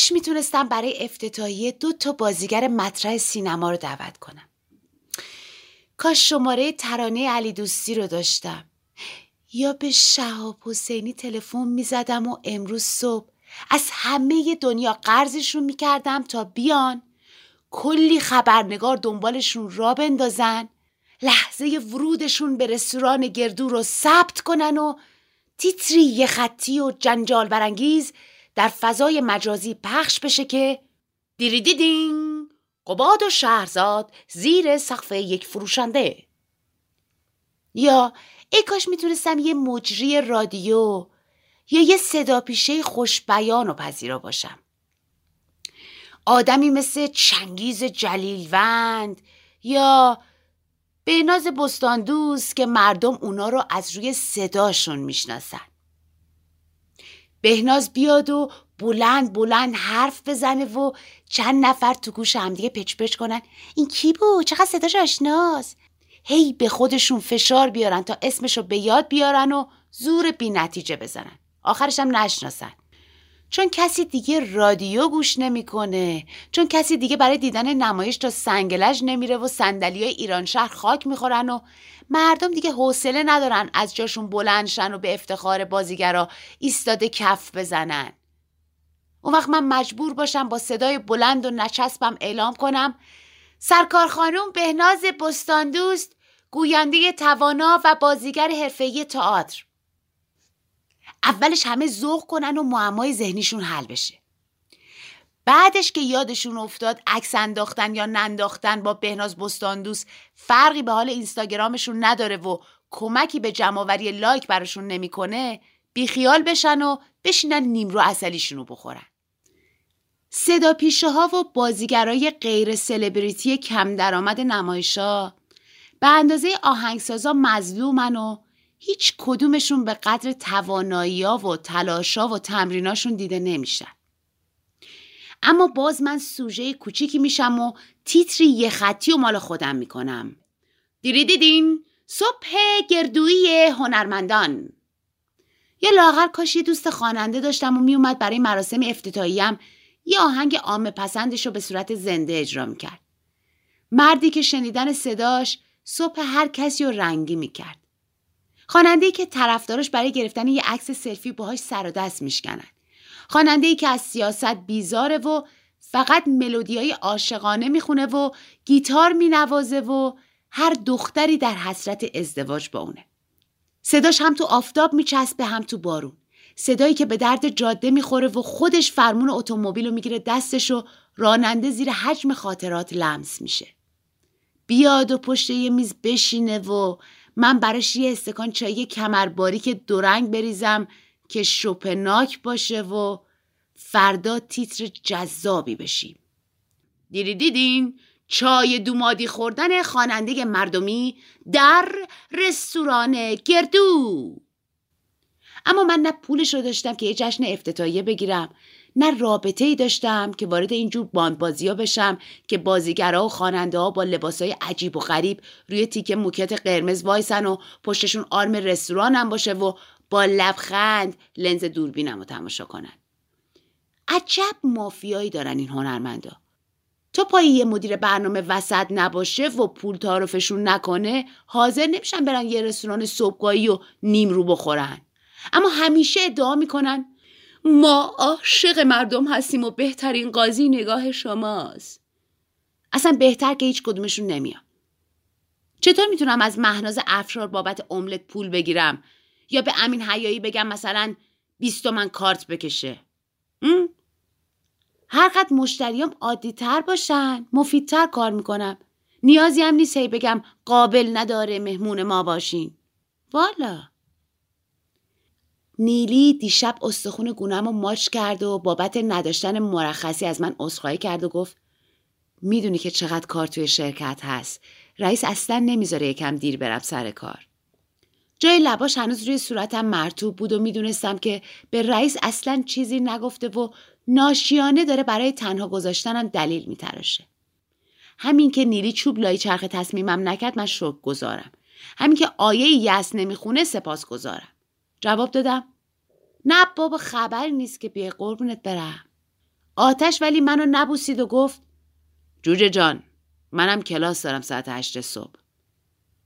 کاش می‌تونستم برای افتتاحیه دو تا بازیگر مطرح سینما رو دعوت کنم. کاش شماره ترانه علی دوستی رو داشتم. یا به شهاب حسینی تلفن می‌زدم و امروز صبح از همه دنیا قرضشون می‌کردم تا بیان. کلی خبرنگار دنبالشون را بندازن. لحظه ورودشون به رستوران گردو رو ثبت کنن و تیتری یه خطی و جنجال برانگیز در فضای مجازی پخش بشه که دیری دیدین قباد و شهرزاد زیر سقف یک فروشنده. یا ای کاش می‌تونستم یه مجری رادیو یا یه صدا پیشه خوش بیان و پذیرا باشم. آدمی مثل چنگیز جلیلوند یا بهناز بستاندوز که مردم اونا رو از روی صداشون می‌شناسن. بهناز بیاد و بلند بلند حرف بزنه و چند نفر تو گوش همدیگه پچ کنن. این کی بود؟ چقدر صداش آشناست هی به خودشون فشار بیارن تا اسمشو به یاد بیارن و زور بی نتیجه بزنن. آخرش هم نشناسن. چون کسی دیگه رادیو گوش نمی‌کنه چون کسی دیگه برای دیدن نمایش تا سنگلج نمیره و صندلی ایران شهر خاک می‌خورن و مردم دیگه حوصله ندارن از جاشون بلند شن و به افتخار بازیگرا ایستاده کف بزنن. اون وقت من مجبور باشم با صدای بلند و نچسبم اعلام کنم سرکار خانم بهناز بستاندوست گوینده توانا و بازیگر حرفه‌ای تئاتر. اولش همه ذوق کنن و معمای ذهنیشون حل بشه. بعدش که یادشون افتاد عکس انداختن یا ننداختن با بهناز بستاندوس فرقی به حال اینستاگرامشون نداره و کمکی به جمعآوری لایک براشون نمی‌کنه بیخیال بشن و بشینن نیمرو اصلیشون رو بخورن. صدا پیشه ها و بازیگرای غیر سلبریتی کم درآمد نمایشا به اندازه آهنگسازا مظلومن و هیچ کدومشون به قدر توانایی و تلاشا و تمریناشون دیده نمیشن. اما باز من سوژه کوچیکی میشم و تیتری یه خطی و مال خودم می‌کنم. دیری دیدین صبح گردویی هنرمندان یا لاغر کاش یه دوست خواننده داشتم و میومد برای مراسم افتتاحیم یه آهنگ عام پسندش رو به صورت زنده اجرا می‌کرد. مردی که شنیدن صداش صبح هر کسی رو رنگی می‌کرد. خواننده که طرفدارش برای گرفتن یه عکس سلفی باهاش سر و دست میشکنن. خواننده که از سیاست بیزاره و فقط ملودیای عاشقانه می‌خونه و گیتار مینوازه و هر دختری در حسرت ازدواج با اونه. صداش هم تو آفتاب میچسبه هم تو بارون. صدایی که به درد جاده می‌خوره و خودش فرمون اتومبیل رو می‌گیره دستش و راننده زیر حجم خاطرات لمس میشه. بیاد و پشت یه میز بشینه و من براش یه استکان چای کمرباری که دورنگ بریزم که شپناک باشه و فردا تیتر جذابی بشیم. دیری دیدین؟ چای دومادی خوردن خواننده مردمی در رستوران گردو. اما من نه پولش رو داشتم که یه جشن افتتاحیه بگیرم. نه رابطه ای داشتم که وارد اینجور باندبازی ها بشم که بازیگرا و خواننده ها با لباس های عجیب و غریب روی تیکه موکت قرمز وایسن و پشتشون آرم رستورانم باشه و با لبخند لنز دوربینم رو تماشا کنن. عجب مافیایی دارن این هنرمندا. تا پای یه مدیر برنامه وسط نباشه و پول تعارفشون نکنه حاضر نمیشن برن یه رستوران صبحگاهی و نیم رو بخورن. اما همیشه ادعا می‌کنن ما عاشق مردم هستیم و بهترین قاضی نگاه شماست. اصلا بهتر که هیچ کدومشون نمیاد چطور می‌تونم از مهناز افشار بابت املت پول بگیرم؟ یا به امین حیایی بگم مثلا بیست من کارت بکشه؟ هر قد مشتریام عادی تر باشن مفیدتر کار می‌کنم. نیازی هم نیست هی بگم قابل نداره مهمون ما باشین. والا. نیلی دیشب استخون گونم رو ماچ کرد و بابت نداشتن مرخصی از من عذرخواهی کرد و گفت می‌دونی که چقدر کار توی شرکت هست. رئیس اصلا نمی‌ذاره یکم دیر برم سر کار. جای لباش هنوز روی صورتم مرتوب بود و می‌دونستم که به رئیس اصلا چیزی نگفته و ناشیانه داره برای تنها گذاشتنم دلیل میتراشه. همین که نیلی چوب لای چرخ تصمیمم نکرد من شک گذارم همین که آیه یس نمی‌خونه سپاس گذارم جواب دادم. نه بابا خبری نیست که بیای قربونت برم. آتش ولی منو نبوسید و گفت جوجه جان منم کلاس دارم ساعت هشت صبح.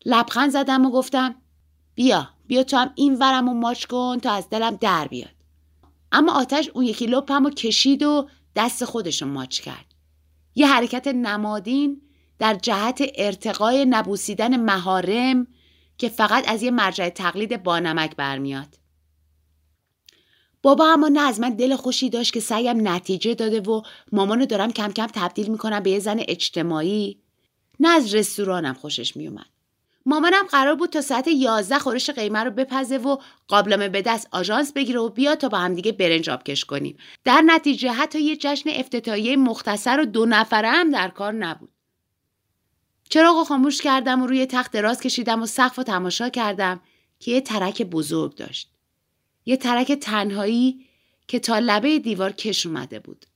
لبخند زدم و گفتم بیا بیا تو هم این ورم و ماچ کن تا از دلم در بیاد. اما آتش اون یکی لپم و کشید و دست خودشو ماچ کرد. یه حرکت نمادین در جهت ارتقای نبوسیدن مهارم که فقط از یه مرجع تقلید بانمک برمیاد. بابا اما نه از من دل خوشی داشت که سعیم نتیجه داده و مامانو دارم کم کم تبدیل می‌کنم به یه زن اجتماعی. نه از رستورانم خوشش میومد مامانم قرار بود تا ساعت 11 خورش قیمه رو بپزه و قابلمه به دست آژانس بگیره و بیا تا با همدیگه برنج کش کنیم. در نتیجه حتی یه جشن افتتاحیه مختصر و دو نفره هم در کار نبود. چراغ خاموش کردم و روی تخت دراز کشیدم و سقف و تماشا کردم که یه ترک بزرگ داشت. یه ترک تنهایی که تا لبه دیوار کش اومده بود.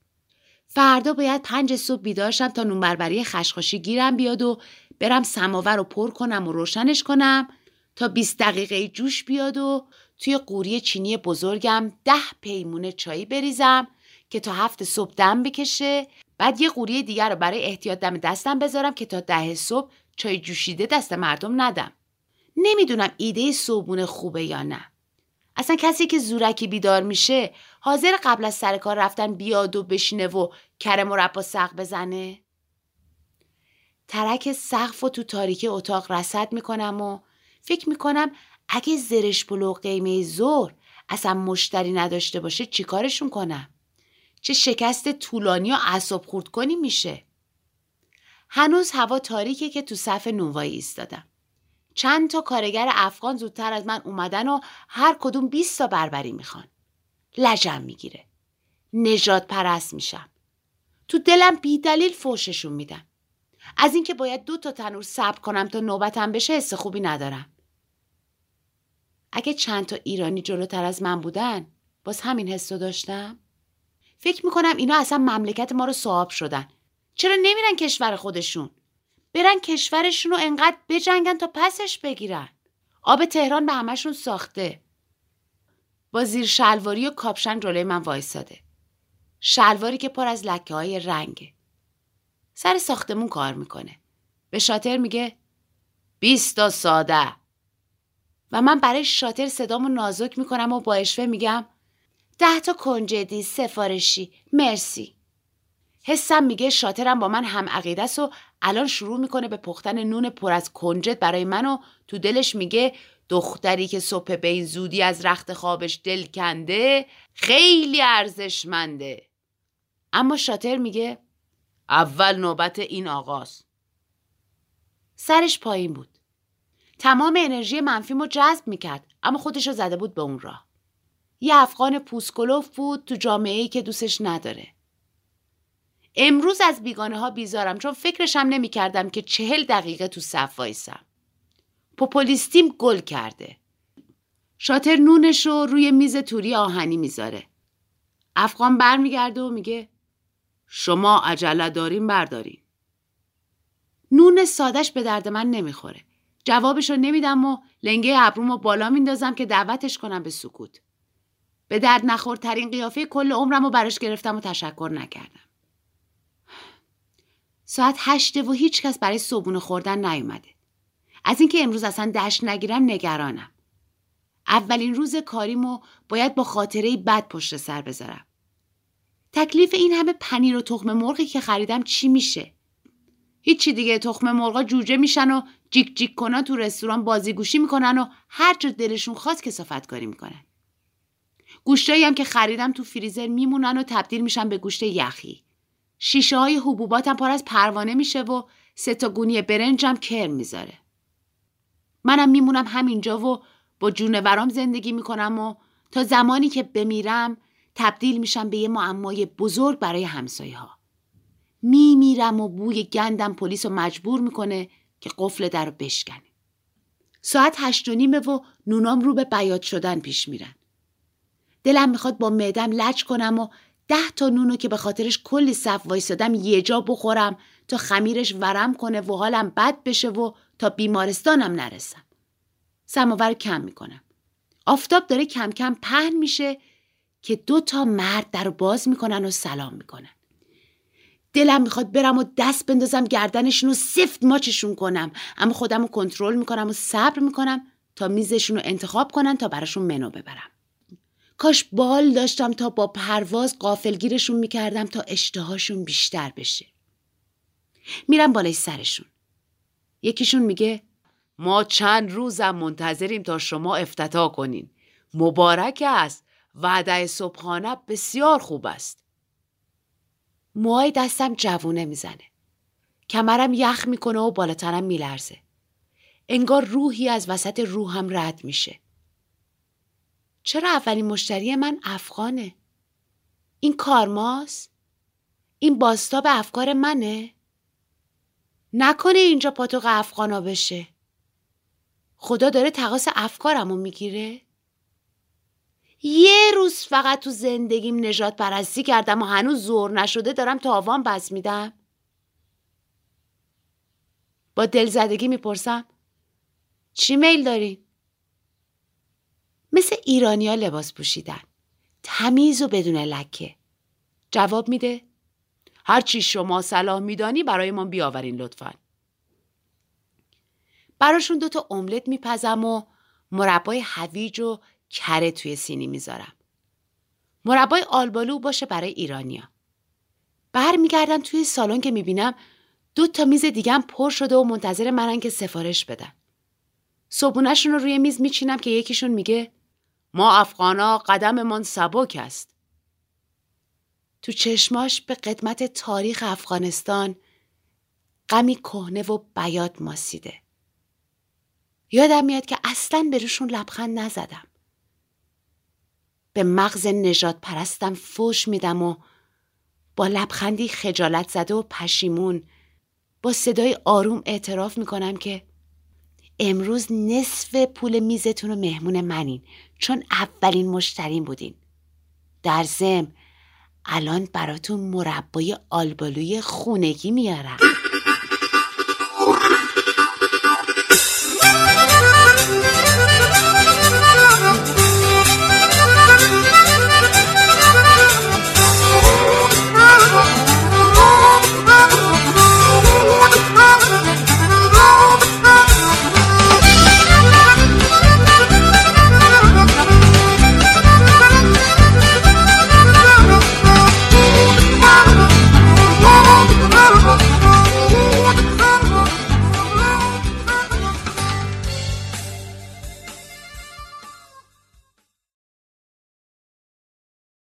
فردا باید پنج صبح بیدارشم تا نون بربری خشخاشی گیرم بیاد و برم سماور رو پر کنم و روشنش کنم تا 20 دقیقه جوش بیاد و توی قوری چینی بزرگم ده پیمونه چایی بریزم که تا هفت صبح دم بکشه بعد یه قوری دیگر رو برای احتیاط دم دستم بذارم که تا ده صبح چای جوشیده دست مردم ندم. نمی‌دونم ایده صبحونه خوبه یا نه. اصلا کسی که زورکی بیدار میشه حاضر قبل از سر کار رفتن بیاد و بشینه و کره مربا سق بزنه؟ ترک سقف و تو تاریکی اتاق رسد می‌کنم و فکر می‌کنم اگه زرش پلو قیمه زور اصلا مشتری نداشته باشه چیکارشون کنم؟ چه شکست طولانی و اعصاب خورد کنی میشه. هنوز هوا تاریکه که تو صف نونوایی ایستادم. چند تا کارگر افغان زودتر از من اومدن و هر کدوم 20 تا بربری می‌خوان. لجم می‌گیره. نجات پرست میشم. تو دلم بی دلیل فوششون میدم از اینکه باید دو تا تنور صبر کنم تا نوبتم بشه حس خوبی ندارم. اگه چند تا ایرانی جلوتر از من بودن باز همین حس داشتم؟ فکر می‌کنم اینا اصلا مملکت ما رو صاحب شدن. چرا نمیرن کشور خودشون؟ برن کشورشون رو انقدر بجنگن تا پسش بگیرن. آب تهران به همشون ساخته. با زیر شلواری و کاپشن جلوی من وایساده. شلواری که پر از لکه های رنگه. سر ساختمون کار می‌کنه. به شاتر میگه بیست ساده. و من برای شاتر صدامو نازک می‌کنم و با اشوه میگم ده تا کنجدی سفارشی. مرسی. حسم میگه شاترم با من هم عقیده است و الان شروع می‌کنه به پختن نون پر از کنجد برای من و تو دلش میگه دختری که صبح به این زودی از رخت خوابش دل کنده خیلی ارزشمنده. اما شاتر میگه اول نوبت این آغاز سرش پایین بود. تمام انرژی منفیمو جذب می‌کرد اما خودشو زده بود به اون راه. یه افغان پوسکلوف بود تو جامعه ای که دوستش نداره. امروز از بیگانه ها بیزارم چون فکرشم نمی کردم که چهل دقیقه تو صف وایسم. پوپولیستیم گل کرده. شاتر نونش رو روی میز توری آهنی می‌ذاره. افغان برمیگرده و میگه شما عجله داریم برداریم. نون سادش به درد من نمی‌خوره. جوابش رو نمیدم و لنگه ابروم رو بالا میندازم که دعوتش کنم به سکوت. به درد نخورترین قیافه کل عمرم رو براش گرفتم و تشکر نکردم. ساعت هشته و هیچ کس برای صبونه خوردن نیومده. از اینکه امروز اصلا دشت نگیرم نگرانم. اولین روز کاریمو باید با خاطره بد پشت سر بذارم. تکلیف این همه پنیر و تخم مرغی که خریدم چی میشه؟ هیچی دیگه تخم مرغا جوجه میشن و جیک جیک کنن تو رستوران بازیگوشی می‌کنن و هر جا دلشون خواست کسافت کاری می‌کنن. گوشتایی هم که خریدم تو فریزر میمونن و تبدیل میشن به گوشت یخی. شیشه های حبوباتم پر از پروانه میشه و سه تا گونی برنجم کرم می‌ذاره. منم میمونم همینجا و با جونورام زندگی می‌کنم و تا زمانی که بمیرم تبدیل میشم به یه معمای بزرگ برای همسایه ها. میمیرم و بوی گندم پلیس رو مجبور می‌کنه که قفل در رو بشکنه. ساعت هشت و نیمه و نونام رو به بیاد شدن پیش میرن. دلم می‌خواد با معدم لج کنم و ده تا نونو که به خاطرش کلی صف وایسادم یه جا بخورم تا خمیرش ورم کنه و حالم بد بشه و تا بیمارستانم نرسم. سماور کم می‌کنم. آفتاب داره کم کم پهن میشه که دو تا مرد در باز می‌کنن و سلام می‌کنن. دلم می‌خواد برم و دست بندازم گردنشون و سفت ماچشون کنم اما خودم رو کنترل می‌کنم و صبر می‌کنم تا میزشون رو انتخاب کنن تا براشون منو ببرم. کاش بال داشتم تا با پرواز قافلگیرشون می‌کردم تا اشتهاشون بیشتر بشه. میرم بالای سرشون. یکیشون میگه ما چند روزم منتظریم تا شما افتتاح کنین. مبارک است. وعده صبحانه بسیار خوب است. موهای دستم جوونه می‌زنه. کمرم یخ می‌کنه و بالاترم میلرزه. انگار روحی از وسط روحم رد میشه. چرا اولین مشتری من افغانه؟ این کارماست؟ این باستاب افکار منه؟ نکنه اینجا پاتوق افغانا بشه خدا داره تقاس افکارمو می‌گیره یه روز فقط تو زندگیم نجات پرستی کردم و هنوز زور نشده دارم تاوان بس میدم با دلزدگی می‌پرسم چی میل دارین؟ مثل ایرانیا لباس پوشیدن. تمیز و بدون لکه. جواب میده؟ هر چی شما صلاح میدانی برای ما بیاورین لطفا. براشون دوتا املت میپزم و مربای هویج و کره توی سینی می‌ذارم. مربای آلبالو باشه برای ایرانیا. برمیگردم توی سالن که می‌بینم دو تا میز دیگم پر شده و منتظر منن که سفارش بدن. صبونشون رو روی میز میچینم که یکیشون میگه ما افغانا قدممان سبک است. تو چشماش به قدمت تاریخ افغانستان غمی کهنه و بیاد ماسیده. یادم میاد که اصلا به روشون لبخند نزدم. به مغز نجات پرستم فوش میدم و با لبخندی خجالت زده و پشیمون با صدای آروم اعتراف می‌کنم که امروز نصف پول میزتون و مهمون منین. چون اولین مشترین بودین. در زم الان براتون مربای آلبالوی خونگی میارم.